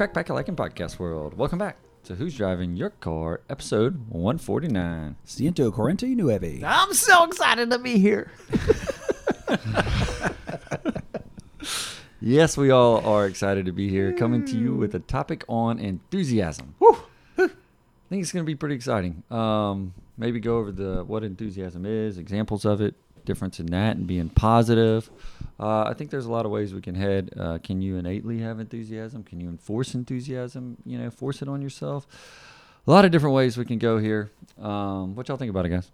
What's crack back like in podcast world? Welcome back to Who's Driving Your Car, episode 149. Siento Corrente Nueve. I'm so excited to be here. Yes, we all are excited to be here, coming to you with a topic on enthusiasm. I think it's going to be pretty exciting. Um, maybe go over the what enthusiasm is, examples of it, difference in that, and being positive. Uh, I think there's a lot of ways we can head. Uh, can you innately have enthusiasm? Can you enforce enthusiasm? You know, force it on yourself. A lot of different ways we can go here. Um, what y'all think about it, guys?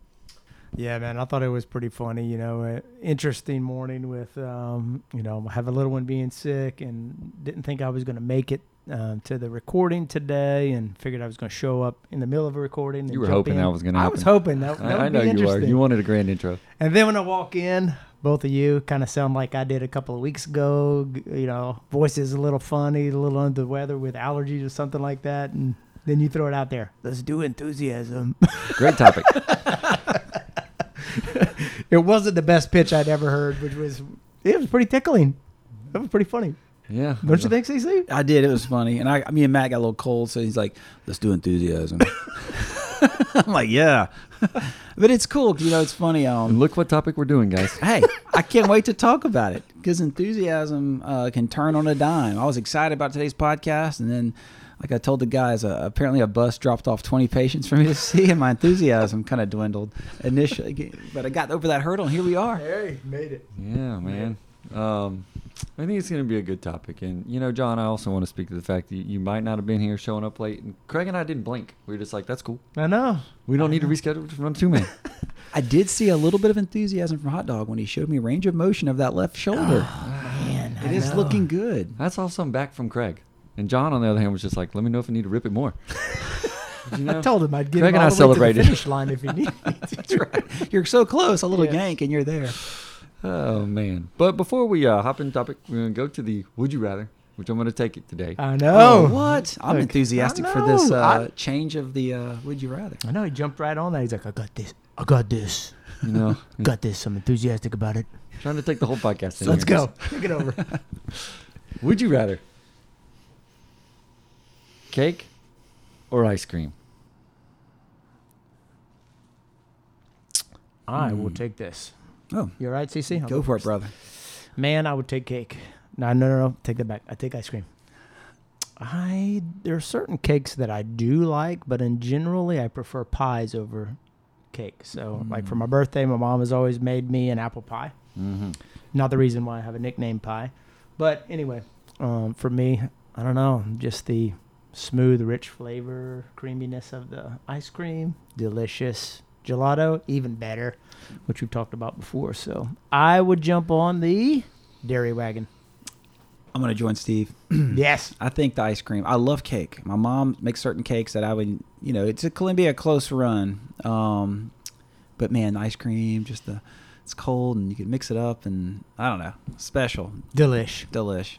Yeah, man, I thought it was pretty funny. You know, interesting morning with, um, you know, have a little one being sick and didn't think I was going to make it um, to the recording today and figured I was going to show up in the middle of a recording. and You were hoping in. that was gonna happen. I was hoping that, that I, I know you are. You wanted a grand intro. And then when I walk in, both of you kind of sound like I did a couple of weeks ago. You know, voice is a little funny, a little under the weather with allergies or something like that. And then you throw it out there. Let's do enthusiasm. Great topic. it wasn't the best pitch I'd ever heard, which was it was pretty tickling. That was pretty funny. yeah. Don't you think, CC? I did. It was funny. And I, me and Matt got a little cold, so he's like, let's do enthusiasm. I'm like, yeah. but it's cool. 'cause, You know, it's funny. And Um, look what topic we're doing, guys. hey, I can't wait to talk about it because enthusiasm uh, can turn on a dime. I was excited about today's podcast, and then, like I told the guys, uh, apparently a bus dropped off 20 patients for me to see, and my enthusiasm kind of dwindled initially. But I got over that hurdle, and here we are. Hey, made it. Yeah, man. Um, I think it's going to be a good topic. And, you know, John, I also want to speak to the fact that you might not have been here showing up late. And Craig and I didn't blink. We were just like, that's cool. I know. We don't need to reschedule to run two man. I did see a little bit of enthusiasm from Hot Dog when he showed me range of motion of that left shoulder. Ah. Man, it is looking good. That's all some back from Craig. And John, on the other hand, was just like, let me know if I need to rip it more. you know? I told him I'd get Craig him and I the way to celebrated. the finish line if he needed. That's right. You're so close, a little Yeah. yank, and you're there. Oh, man. But before we uh, hop in topic, we're going to go to the Would You Rather, which I'm going to take it today. I know. what? I'm Look, enthusiastic for this know. uh, I- change of the uh, Would You Rather. I know. He jumped right on that. He's like, I got this. I got this. You know, Got this. I'm enthusiastic about it. trying to take the whole podcast in Let's here. go. Take it over. Would you rather cake or ice cream? I will take this. Oh, you're right, CC? I'll go for it, brother. Man, I would take cake. No, no, no, no. Take that back. I take ice cream. I there are certain cakes that I do like, but in generally I prefer pies over cake. So, like for my birthday, my mom has always made me an apple pie. Mm-hmm. Not the reason why I have a nickname pie, but anyway, um, for me, I don't know, just the smooth, rich flavor, creaminess of the ice cream, delicious. Gelato, even better, which we've talked about before. So I would jump on the dairy wagon. I'm going to join Steve. yes. I think the ice cream. I love cake. My mom makes certain cakes that I would, you know, it's a can be a close run. Um, but man, ice cream, just the, it's cold and you can mix it up and I don't know, special, Delish. delish.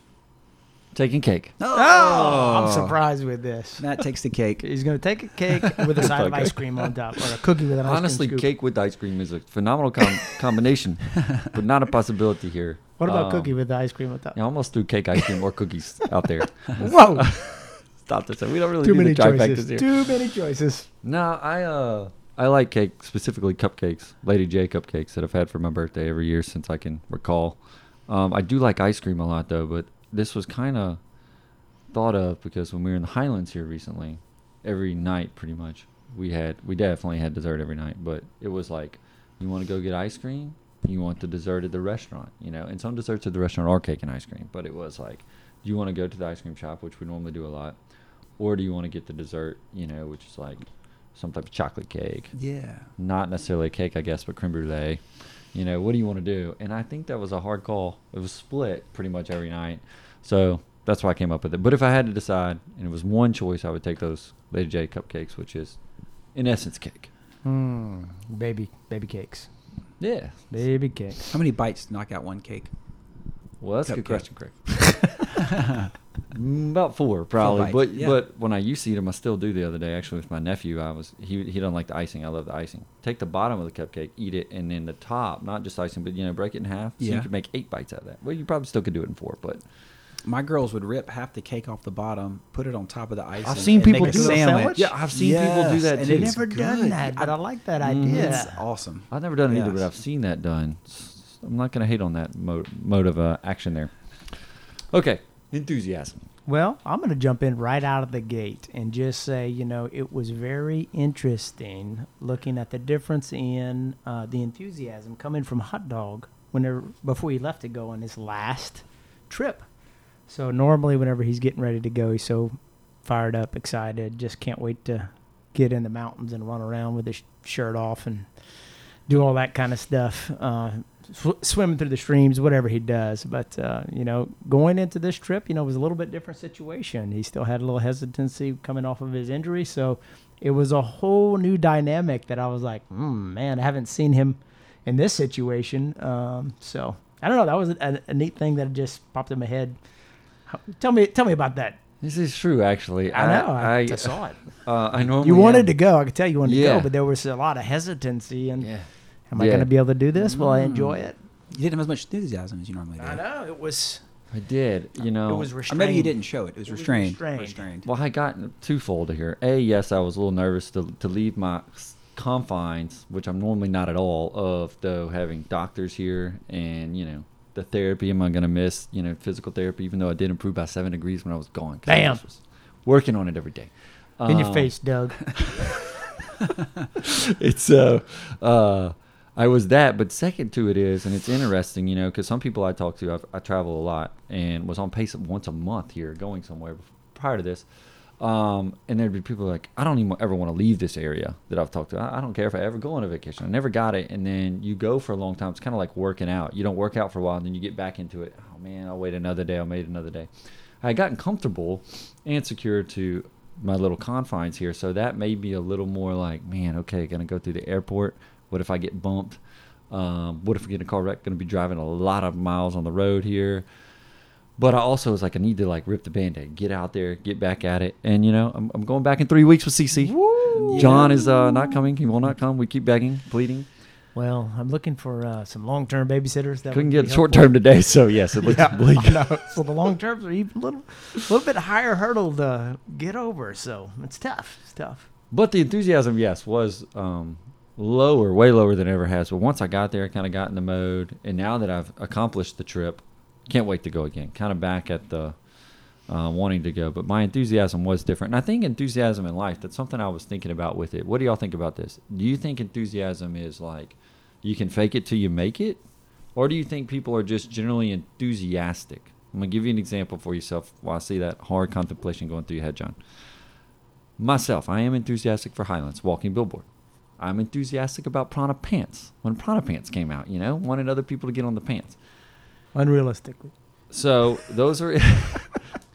Taking cake. Oh, I'm surprised with this. Matt takes the cake. He's going to take a cake with a side of ice cream on top, or a cookie with an ice Honestly, cream scoop. Honestly, cake with ice cream is a phenomenal com- combination, but not a possibility here. What about Um, cookie with the ice cream on top? I almost threw cake, ice cream, or cookies out there. Whoa! Stop this. We don't really Too do many the trifectas choices. here. Too many choices. No, I uh I like cake, specifically cupcakes, Lady J cupcakes that I've had for my birthday every year since I can recall. Um, I do like ice cream a lot though, but this was kind of thought of because when we were in the Highlands here recently, every night pretty much. We had we definitely had dessert every night, but it was like, you want to go get ice cream, you want the dessert at the restaurant, you know. And some desserts at the restaurant are cake and ice cream, but it was like, do you want to go to the ice cream shop, which we normally do a lot, or do you want to get the dessert, you know, which is like some type of chocolate cake, Yeah. not necessarily a cake, I guess, but creme brulee. You know, what do you want to do? And I think that was a hard call. It was split pretty much every night. So that's why I came up with it. But if I had to decide, and it was one choice, I would take those Lady J cupcakes, which is, in essence, cake. Hmm. Baby, baby cakes. Yeah. Baby cakes. How many bites to knock out one cake? Well, that's a good question, Craig. Mm, About four, probably. bites, but yeah. but when I used to eat them, I still do. The other day, actually, with my nephew, I was he he doesn't like the icing. I love the icing. Take the bottom of the cupcake, eat it, and then the top, not just icing, but you know, break it in half. So Yeah. you could make eight bites out of that. Well, you probably still could do it in four, but My girls would rip half the cake off the bottom, put it on top of the icing. I've seen people make a do that. sandwich. Yeah, I've seen people do that and too. it's Never done good. that, but I like that Mhm. idea. It's awesome. I've never done it either. But I've seen that done. I'm not going to hate on that mode mode of uh, action there. Okay, enthusiasm. Well, I'm going to jump in right out of the gate and just say, you know, it was very interesting looking at the difference in uh, the enthusiasm coming from Hot Dog whenever before he left to go on his last trip. So normally, whenever he's getting ready to go, he's so fired up, excited, just can't wait to get in the mountains and run around with his shirt off and do all that kind of stuff, uh, sw- swimming through the streams, whatever he does. But uh, you know, going into this trip, you know, was a little bit different situation. He still had a little hesitancy coming off of his injury, so it was a whole new dynamic that I was like, hmm, man, I haven't seen him in this situation. Um, so I don't know. That was a, a neat thing that just popped in my head. Tell me, tell me about that. This is true, actually. I know. I, I saw it. Uh, I normally You wanted am- to go. I could tell you wanted to go, but there was a lot of hesitancy. And Yeah. Am I Yeah. going to be able to do this? Will I enjoy Mm. it? You didn't have as much enthusiasm as you normally do. I know it was. I did. You know. It was Or restrained. maybe you didn't show it. It was It was restrained. restrained. Well, I got twofold here. A, yes, I was a little nervous to, to leave my s- confines, which I'm normally not at all, of though having doctors here and, you know, the therapy. Am I going to miss, you know, physical therapy, even though I did improve by seven degrees when I was gone? 'cause I Bam. just was working on it every day. in your Um, face, Doug. it's uh, uh, I was that, but second to it is, and it's interesting, you know, because some people I talk to, I've, I travel a lot and was on pace once a month here, going somewhere prior to this. Um, and there'd be people like, I don't even ever want to leave this area that I've talked to. I, I don't care if I ever go on a vacation. I never got it. And then you go for a long time. It's kind of like working out. You don't work out for a while, and then you get back into it. Oh man, I'll wait another day. I'll wait another day. I had gotten comfortable and secure to my little confines here, so that made me a little more like, man, okay, gonna go through the airport. What if I get bumped? Um, what if we get in a car wreck? Gonna be driving a lot of miles on the road here. But I also was like, I need to like rip the band-aid, get out there, get back at it. And you know, I'm, I'm going back in three weeks with CC. John is uh, not coming. He will not come. We keep begging, pleading. Well, I'm looking for uh, some long-term babysitters. That Couldn't get short term today, so yes, it looks Yeah, bleak. So the long terms are even a little, little bit higher hurdle to get over. So it's tough. It's tough. But the enthusiasm, yes, was um, lower, way lower than it ever has. But once I got there, I kind of got in the mode, and now that I've accomplished the trip, can't wait to go again. Kind of back at the uh, wanting to go, but my enthusiasm was different. And I think enthusiasm in life, that's something I was thinking about with it. What do y'all think about this? Do you think enthusiasm is like you can fake it till you make it? Or do you think people are just generally enthusiastic? I'm going to give you an example for yourself while I see that hard contemplation going through your head, John. Myself, I am enthusiastic for Highlands, walking billboard. I'm enthusiastic about Prana Pants. When Prana Pants came out, you know, wanted other people to get on the pants. Unrealistically. So those are a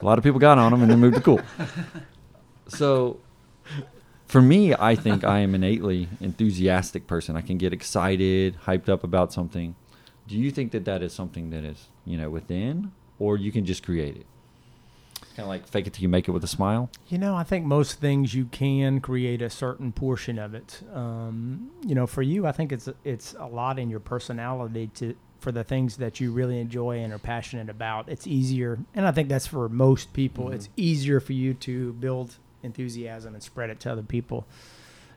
lot of people got on them and then moved to Kuhl. So for me, I think I am innately enthusiastic person. I can get excited, hyped up about something. Do you think that that is something that is you know within, or you can just create it? Kind of like fake it till you make it with a smile. You know, I think most things you can create a certain portion of it. Um, you know, for you, I think it's it's a lot in your personality to for the things that you really enjoy and are passionate about. It's easier, and I think that's for most people. Mhm. It's easier for you to build enthusiasm and spread it to other people.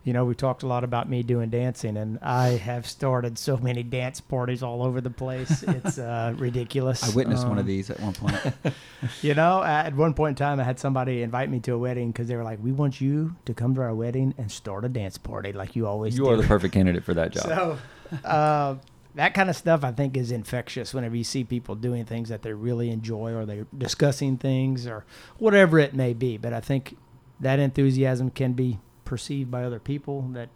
You know, we talked a lot about me doing dancing, and I have started so many dance parties all over the place. It's uh, ridiculous. I witnessed one of Um, these at one point. You know, at one point in time, I had somebody invite me to a wedding because they were like, "We want you to come to our wedding and start a dance party like you always You do." are the perfect candidate for that job. So, uh, that kind of stuff I think is infectious whenever you see people doing things that they really enjoy or they're discussing things or whatever it may be. But I think that enthusiasm can be perceived by other people that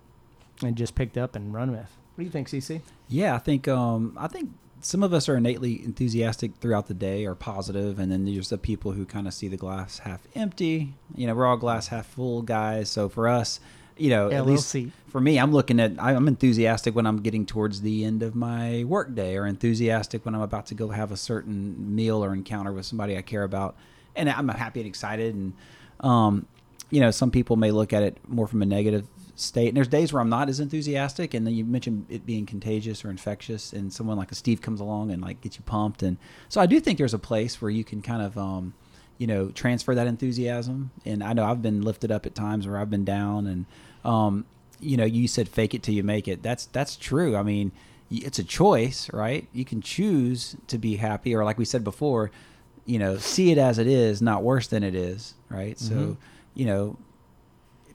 and just picked up and run with. What do you think, CC? Yeah, I think um, I think some of us are innately enthusiastic throughout the day, or positive, and then there's the people who kind of see the glass half empty. You know, we're all glass half full guys. So for us, you know, at least for me, I'm looking at I'm enthusiastic when I'm getting towards the end of my work day, or enthusiastic when I'm about to go have a certain meal or encounter with somebody I care about, and I'm happy and excited. And um, you know, some people may look at it more from a negative state. And there's days where I'm not as enthusiastic. And then you mentioned it being contagious or infectious, and someone like a Steve comes along and like gets you pumped. And so I do think there's a place where you can kind of, um, you know, transfer that enthusiasm. And I know I've been lifted up at times where I've been down, and um, you know, you said fake it till you make it. That's that's true. I mean, it's a choice, right? You can choose to be happy, or like we said before, you know, see it as it is, not worse than it is, right? Mhm. So, you know,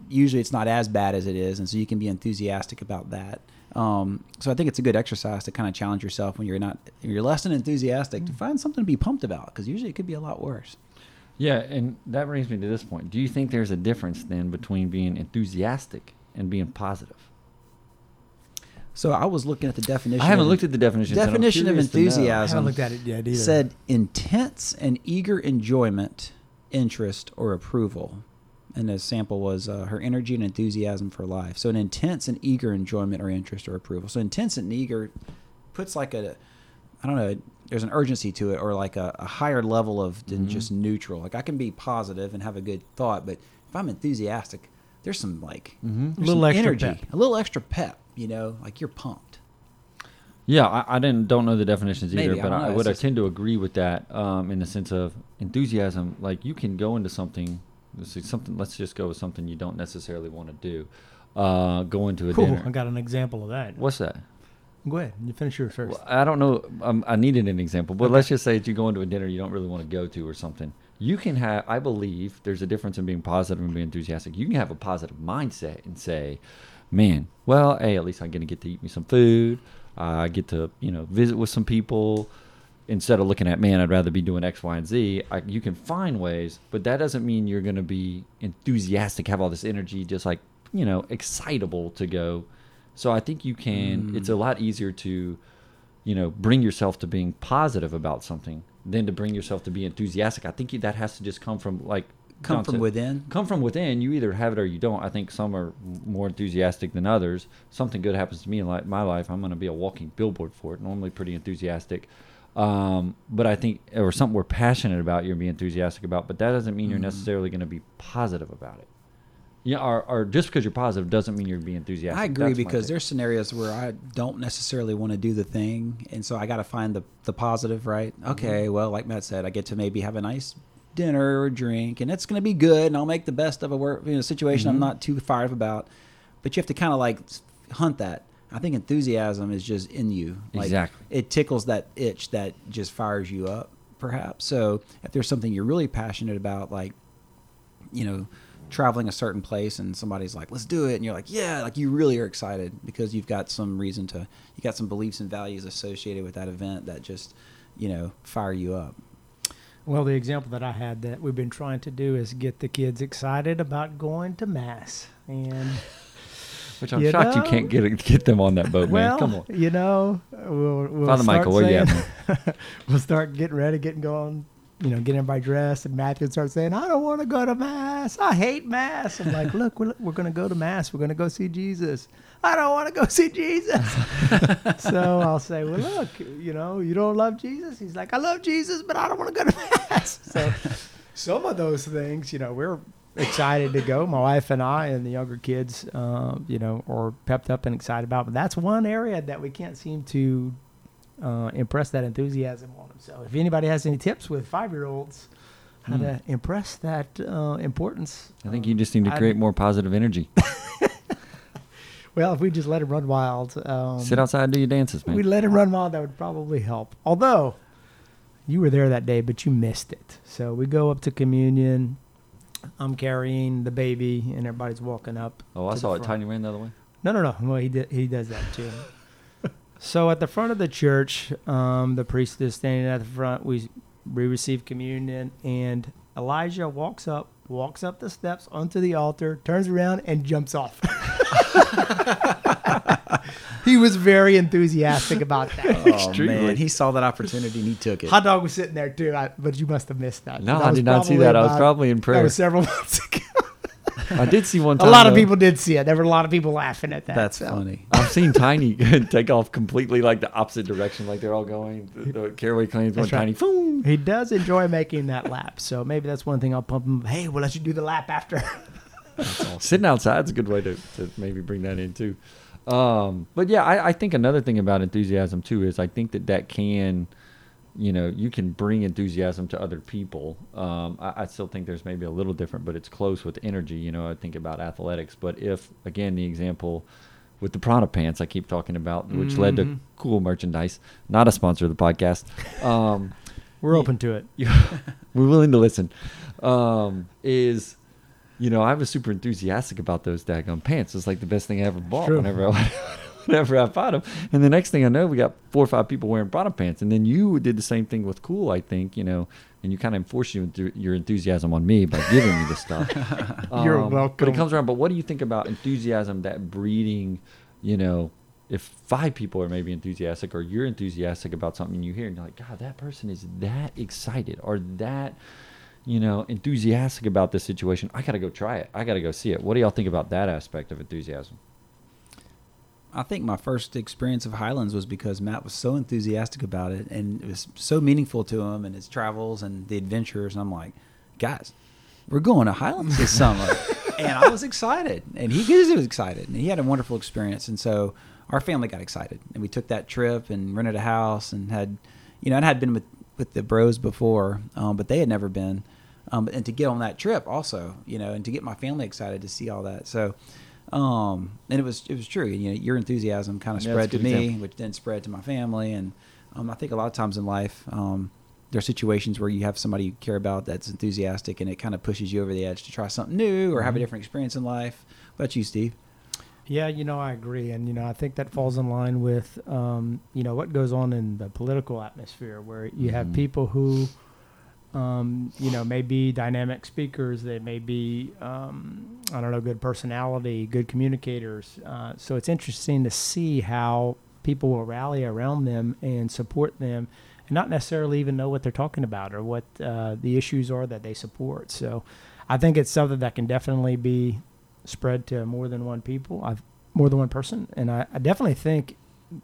usually it's not as bad as it is, and so you can be enthusiastic about that. Um, so I think it's a good exercise to kind of challenge yourself when you're not, when you're less than enthusiastic, to find something to be pumped about, because usually it could be a lot worse. Yeah, and that brings me to this point. Do you think there's a difference then between being enthusiastic and being positive? So I was looking at the definition. I haven't of- looked at the definition. definition of curious to know. enthusiasm. at it yet either. said intense and eager enjoyment, interest, or approval. And the sample was uh, her energy and enthusiasm for life. So an intense and eager enjoyment or interest or approval. So intense and eager puts like a, I don't know, there's an urgency to it or like a, a higher level of than Mhm. just neutral. Like I can be positive and have a good thought, but if I'm enthusiastic, there's some like Mhm. there's Little some extra energy, pep. a little extra pep. You know, like you're pumped. Yeah, I, I didn't don't know the definitions either, Maybe, but don't I, would I tend to agree with that um, in the sense of enthusiasm. Like you can go into something, is something. Let's just go with something you don't necessarily want to do. Uh, go into a Cool. dinner. I got an example of that. What's that? Go ahead. You finish yours first. Well, I don't know. Um, I needed an example, but let's just say that you go into a dinner you don't really want to go to or something. You can have. I believe there's a difference in being positive and being enthusiastic. You can have a positive mindset and say, "Man, well, hey, at least I'm going to get to eat me some food. I get to, you know, visit with some people." Instead of looking at, man, I'd rather be doing X, Y, and Z. I, you can find ways, but that doesn't mean you're going to be enthusiastic, have all this energy, just like you know, excitable to go. So I think you can. It's a Mm. lot easier to you know, bring yourself to being positive about something than to bring yourself to be enthusiastic. I think that has to just come from like Come from within. Come from within. You either have it or you don't. I think some are more enthusiastic than others. Something good happens to me in my life, I'm going to be a walking billboard for it. Normally, pretty enthusiastic. Um, but I think, or something we're passionate about, you're being enthusiastic about. But that doesn't mean you're Mhm. necessarily going to be positive about it. Yeah, or, or just because you're positive doesn't mean you're being enthusiastic. I agree That's because there's scenarios where I don't necessarily want to do the thing, and so I got to find the the positive, right? Mm-hmm. Okay, well, like Matt said, I get to maybe have a nice dinner or drink, and it's going to be good, and I'll make the best of a work you know situation I'm Mhm. not too fired up about. But you have to kind of like hunt that. I think enthusiasm is just in you. Like, Exactly. It tickles that itch that just fires you up, perhaps. So if there's something you're really passionate about, like you know, traveling a certain place and somebody's like, let's do it. And you're like, yeah, like you really are excited because you've got some reason to, you got some beliefs and values associated with that event that just, you know, fire you up. Well, the example that I had that we've been trying to do is get the kids excited about going to mass. And Which I'm You shocked know? you can't get get them on that boat, well, man. Come on. you know, we'll, we'll Father start Michael, where you at, we'll start getting ready, getting going. You know, getting everybody dressed, and Matthew would start saying, "I don't want to go to mass. I hate mass." I'm like, "Look, we're, we're going to go to mass. We're going to go see Jesus. I don't want to go see Jesus." so I'll say, "Well, look, you know, you don't love Jesus." He's like, "I love Jesus, but I don't want to go to mass." So some of those things, you know, we're excited to go. My wife and I and the younger kids, uh, you know, are pepped up and excited about. But that's one area that we can't seem to uh, impress that enthusiasm on them. So if anybody has any tips with five-year-olds, how Hmm. to impress that uh, importance, I think you just need to I'd- create more positive energy. well, if we just let him run wild, um, Sit outside and do your dances, man. we let him run wild, that would probably help. Although you were there that day, but you missed it. So we go up to communion. I'm carrying the baby, and everybody's walking up. oh, I saw it. Tiny ran the other way. No, no, no. Well, he did, he does that too. so at the front of the church, um, the priest is standing at the front. We we receive communion, and Elijah walks up, walks up the steps onto the altar, turns around, and jumps off. he was very enthusiastic about that. Oh man, he saw that opportunity and he took it. Hot dog was sitting there too, I, but you must have missed that. No, That I did not see probably that. I was probably in prayer. That was several months ago. I did see one Time, A lot of though, people did see it. There were a lot of people laughing at that. That's so. funny. I've seen Tiny take off completely like the opposite direction, like they're all going. The, the caraway claims one right. Tiny. Boom. He does enjoy making that lap, so maybe that's one thing I'll pump him. Hey, we'll let you do the lap after. Sitting outside is a good way to, to maybe bring that in too. Um, but yeah, I, I think another thing about enthusiasm too is I think that that can, you know, you can bring enthusiasm to other people. Um, I, I still think there's maybe a little different, but it's close with energy. You know, I think about athletics. But if again the example with the Prana pants I keep talking about, which led to Mhm. Kuhl merchandise, not a sponsor of the podcast. Um, We're open to it. we're willing to listen. Um, is you know I was super enthusiastic about those daggone pants. It's like the best thing I ever bought. True. Whenever I whenever I bought them, and the next thing I know, we got four or five people wearing Prana pants, and then you did the same thing with Kuhl, I think. You know. And you kind of enforced your, enthusiasm on me by giving me this stuff. You're um, welcome. But it comes around. But what do you think about enthusiasm that breeding, you know, if five people are maybe enthusiastic or you're enthusiastic about something you hear and you're like, God, that person is that excited or that, you know, enthusiastic about this situation. I got to go try it. I got to go see it. What do y'all think about that aspect of enthusiasm? I think my first experience of Highlands was because Matt was so enthusiastic about it and it was so meaningful to him and his travels and the adventures. And I'm like, guys, we're going to Highlands this summer. and I was excited. And he, was excited. And he had a wonderful experience. And so our family got excited. And we took that trip and rented a house and had, you know, I had been with, with the bros before, um, but they had never been. Um, and to get on that trip also, you know, and to get my family excited to see all that. So, um, and it was it was true. And you know, your enthusiasm kind of Yeah, spread to me, example. which then spread to my family. And um, I think a lot of times in life, um, there are situations where you have somebody you care about that's enthusiastic, and it kind of pushes you over the edge to try something new or have a Mhm. different experience in life. What about you, Steve? Yeah, you know, I agree, and you know, I think that falls in line with um, you know what goes on in the political atmosphere, where you have Mhm. people who, um, you know, may be dynamic speakers, they may be, um, I don't know, good personality, good communicators. Uh, so it's interesting to see how people will rally around them and support them, and not necessarily even know what they're talking about or what uh, the issues are that they support. So I think it's something that can definitely be spread to more than one people, I've more than one person, and I, I definitely think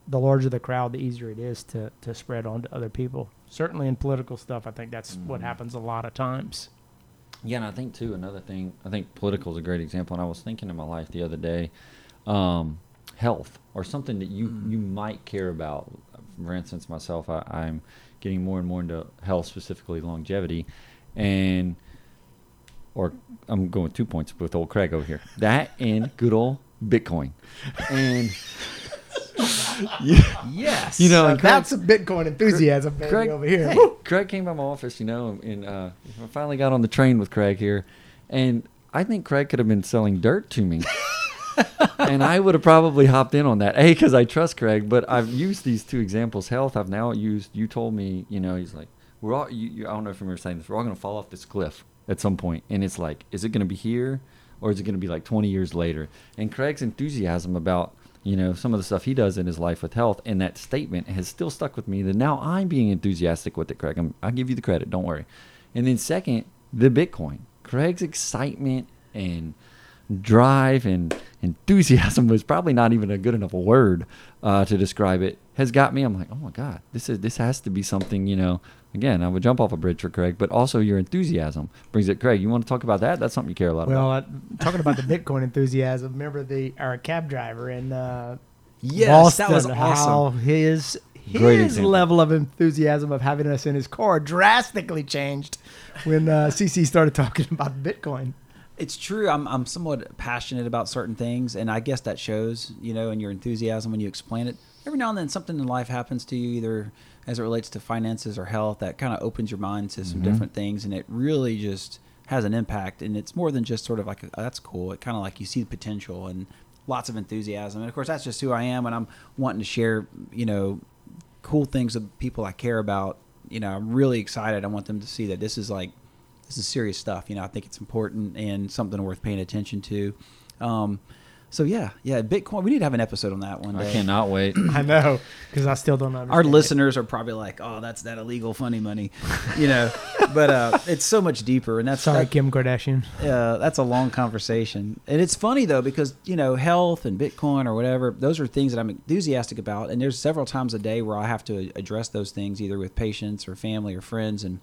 the larger the crowd, the easier it is to to spread on to other people. Certainly in political stuff, I think that's what Mhm. happens a lot of times. Yeah, and I think too another thing. I think political is a great example. And I was thinking in my life the other day, um, health or something that you Mm. you might care about. For instance, myself, I, I'm getting more and more into health, specifically longevity, and or I'm going two points with old Craig over here. That and good old Bitcoin, and yeah, Yes. You know, Craig- that's a Bitcoin enthusiasm Craig over here. hey, Craig came by my office, you know, and uh, I finally got on the train with Craig here, and I think Craig could have been selling dirt to me, and I would have probably hopped in on that. A, because I trust Craig, but I've used these two examples. Health, I've now used. You told me, you know, he's like, we're all. You, you, I don't know if you were saying this. We're all going to fall off this cliff at some point, and it's like, is it going to be here, or is it going to be like 20 years later? And Craig's enthusiasm about you know some of the stuff he does in his life with health and that statement has still stuck with me that now i'm being enthusiastic with it craig. I'm, i'll give you the credit don't worry. And then second the bitcoin. Craig's excitement and drive and enthusiasm was probably not even a good enough word uh, to describe it has got me. I'm like oh my god this is this has to be something you know again i would jump off a bridge for craig but also your enthusiasm brings it craig you want to talk about that that's something you care a lot about Well, uh, talking about the Bitcoin enthusiasm, remember the our cab driver in uh, Yes, Boston, that was how awesome. his his level of enthusiasm of having us in his car drastically changed when uh, CC started talking about Bitcoin. It's true. I'm I'm somewhat passionate about certain things, and I guess that shows, you know, in your enthusiasm when you explain it. Every now and then, something in life happens to you, either as it relates to finances or health, that kind of opens your mind to some Mhm. different things, and it really just has an impact. And it's more than just sort of like, oh, that's cool. It kind of like you see the potential and lots of enthusiasm. And of course, that's just who I am, and I'm wanting to share, you know, cool things with people I care about. You know, I'm really excited. I want them to see that this is like this is serious stuff. You know, I think it's important and something worth paying attention to. Um, so yeah, yeah, Bitcoin. We need to have an episode on that one I cannot wait. I know because I still don't understand. Our it. listeners are probably like, "Oh, that's that illegal funny money," you know. but uh, it's so much deeper, and that's Sorry, that- Kim Kardashian. uh, that's a long conversation, and it's funny though because you know health and Bitcoin or whatever; those are things that I'm enthusiastic about. And there's several times a day where I have to address those things either with patients or family or friends. And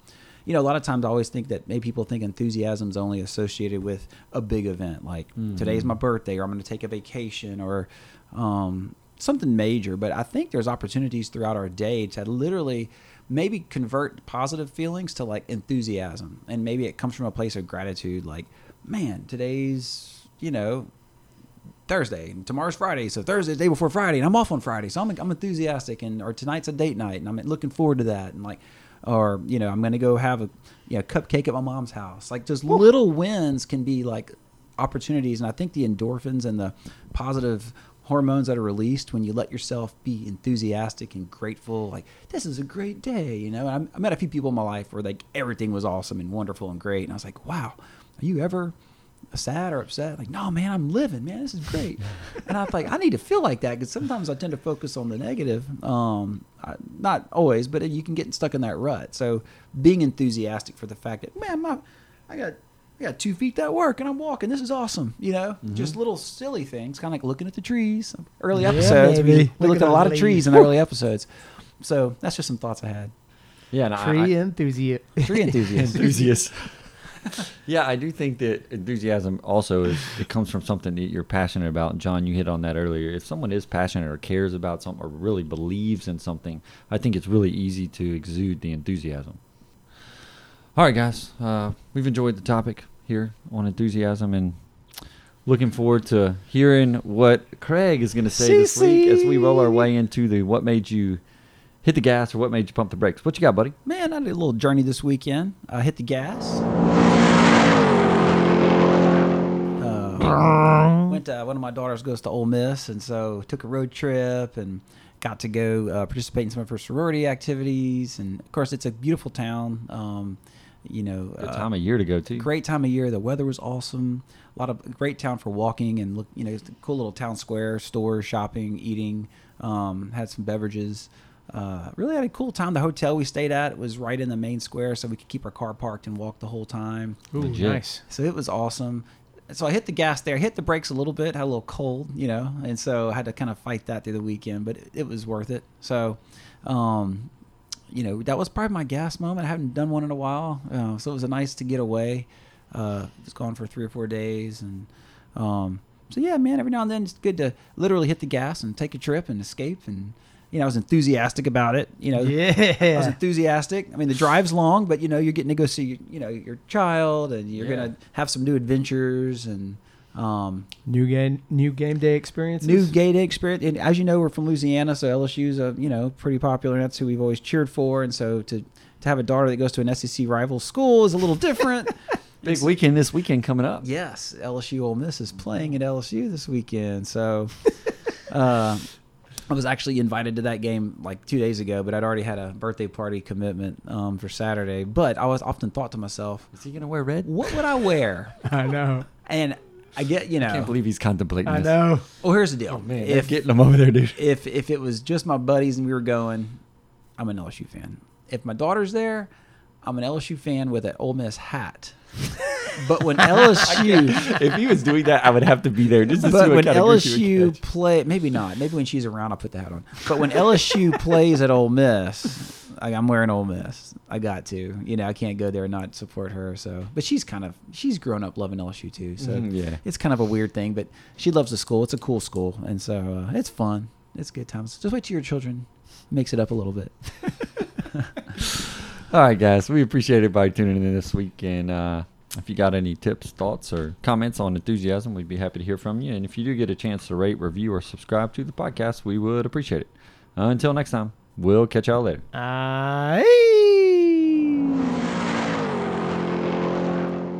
you know, a lot of times I always think that maybe people think enthusiasm is only associated with a big event, like Mhm. today's my birthday, or I'm going to take a vacation, or um, something major. But I think there's opportunities throughout our day to literally maybe convert positive feelings to like enthusiasm and maybe it comes from a place of gratitude like man today's you know thursday and tomorrow's friday so thursday's the day before friday and i'm off on friday so i'm, I'm enthusiastic and or tonight's a date night and i'm looking forward to that and like or you know i'm gonna go have a you know cupcake at my mom's house. Like just little wins can be like opportunities and i think the endorphins and the positive hormones that are released when you let yourself be enthusiastic and grateful like this is a great day you know? I met a few people in my life where like everything was awesome and wonderful and great and i was like wow are you ever sad or upset like no man i'm living man this is great and i'm like i need to feel like that because sometimes i tend to focus on the negative um I, not always but you can get stuck in that rut so being enthusiastic for the fact that man my, i got I got two feet that work and I'm walking. This is awesome. You know, just little silly things, kind of like looking at the trees. Early Yeah, episodes, we, baby. we Look looked at at a lot those of trees in the early episodes. So that's just some thoughts I had. Yeah, and I- Tree I, enthusiast. Tree enthusiast. enthusiast. yeah, I do think that enthusiasm also is it comes from something that you're passionate about. And John, you hit on that earlier. If someone is passionate or cares about something or really believes in something, I think it's really easy to exude the enthusiasm. All right, guys, uh, we've enjoyed the topic here on enthusiasm and looking forward to hearing what Craig is going to say this week as we roll our way into the what made you hit the gas or what made you pump the brakes. What you got, buddy? Man, I did a little journey this weekend. I hit the gas. Uh, went to, one of my daughters goes to Ole Miss, and so took a road trip and got to go uh, participate in some of her sorority activities. And of course, it's a beautiful town. Um, you know, Good uh, time of year to go to. great time of year. The weather was awesome. A lot of great town for walking and look. You know, it's a cool little town square, stores, shopping, eating. Um, had some beverages. Uh, really had a cool time. The hotel we stayed at was right in the main square, so we could keep our car parked and walk the whole time. Ooh, nice. So it was awesome. So I hit the gas there, hit the brakes a little bit, had a little cold, you know, and so I had to kind of fight that through the weekend, but it, it was worth it. So, um, you know, that was probably my gas moment. I haven't done one in a while, uh, so it was a nice to get away. Uh, was gone for three or four days, and um, so yeah, man. Every now and then, it's good to literally hit the gas and take a trip and escape. And you know, I was enthusiastic about it. You know, I was enthusiastic. I mean, the drive's long, but you know, you're getting to go see your, you know your child, and you're Yeah. gonna have some new adventures and um, New game, new game day experiences. new game day experience. And as you know, we're from Louisiana, so LSU's a you know pretty popular. and That's who we've always cheered for, and so to to have a daughter that goes to an SEC rival school is a little different. Big weekend this weekend coming up. Yes, LSU Ole Miss is playing at LSU this weekend. So uh, I was actually invited to that game like two days ago, but I'd already had a birthday party commitment um, for Saturday. But I was often thought to myself, Is he gonna wear red? what would I wear? I know. And I get, you know, I can't believe he's contemplating I this. know. well, here's the deal. Oh man, if, getting him over there, dude. if if it was just my buddies and we were going, I'm an LSU fan. If my daughter's there, I'm an LSU fan with an Ole Miss hat. but when LSU if he was doing that, I would have to be there just to see but what when kind of goose he would LSU play, maybe not. Maybe when she's around, I'll put the hat on. But when LSU plays at Ole Miss, I, I'm wearing Ole Miss. I got to. You know, I can't go there and not support her. So, but she's kind of she's grown up loving LSU too. So Mhm, yeah. it's kind of a weird thing. But she loves the school. It's a cool school, and so uh, it's fun. It's good times. Just wait till your children makes it up a little bit. All right, guys, we appreciate everybody tuning in this week, and uh, If you got any tips, thoughts, or comments on enthusiasm, we'd be happy to hear from you. And if you do get a chance to rate, review, or subscribe to the podcast, we would appreciate it. Until next time, we'll catch y'all later. Aye.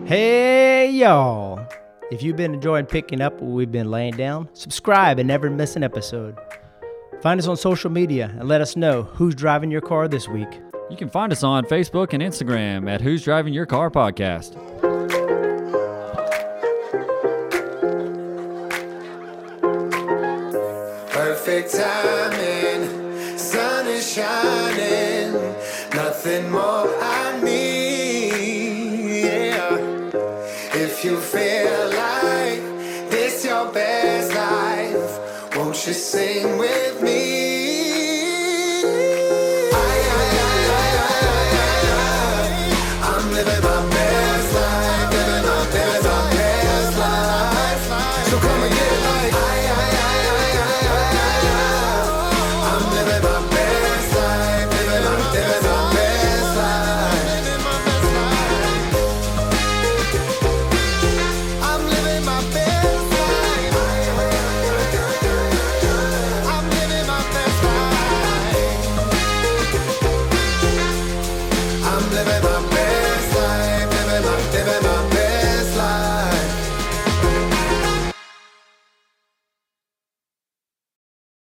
Hey, y'all. If you've been enjoying picking up what we've been laying down, subscribe and never miss an episode. Find us on social media and let us know who's driving your car this week. You can find us on Facebook and Instagram at Who's Driving Your Car Podcast. Perfect timing, sun is shining, nothing more I need. Yeah. If you feel like this your best life, won't you sing with me?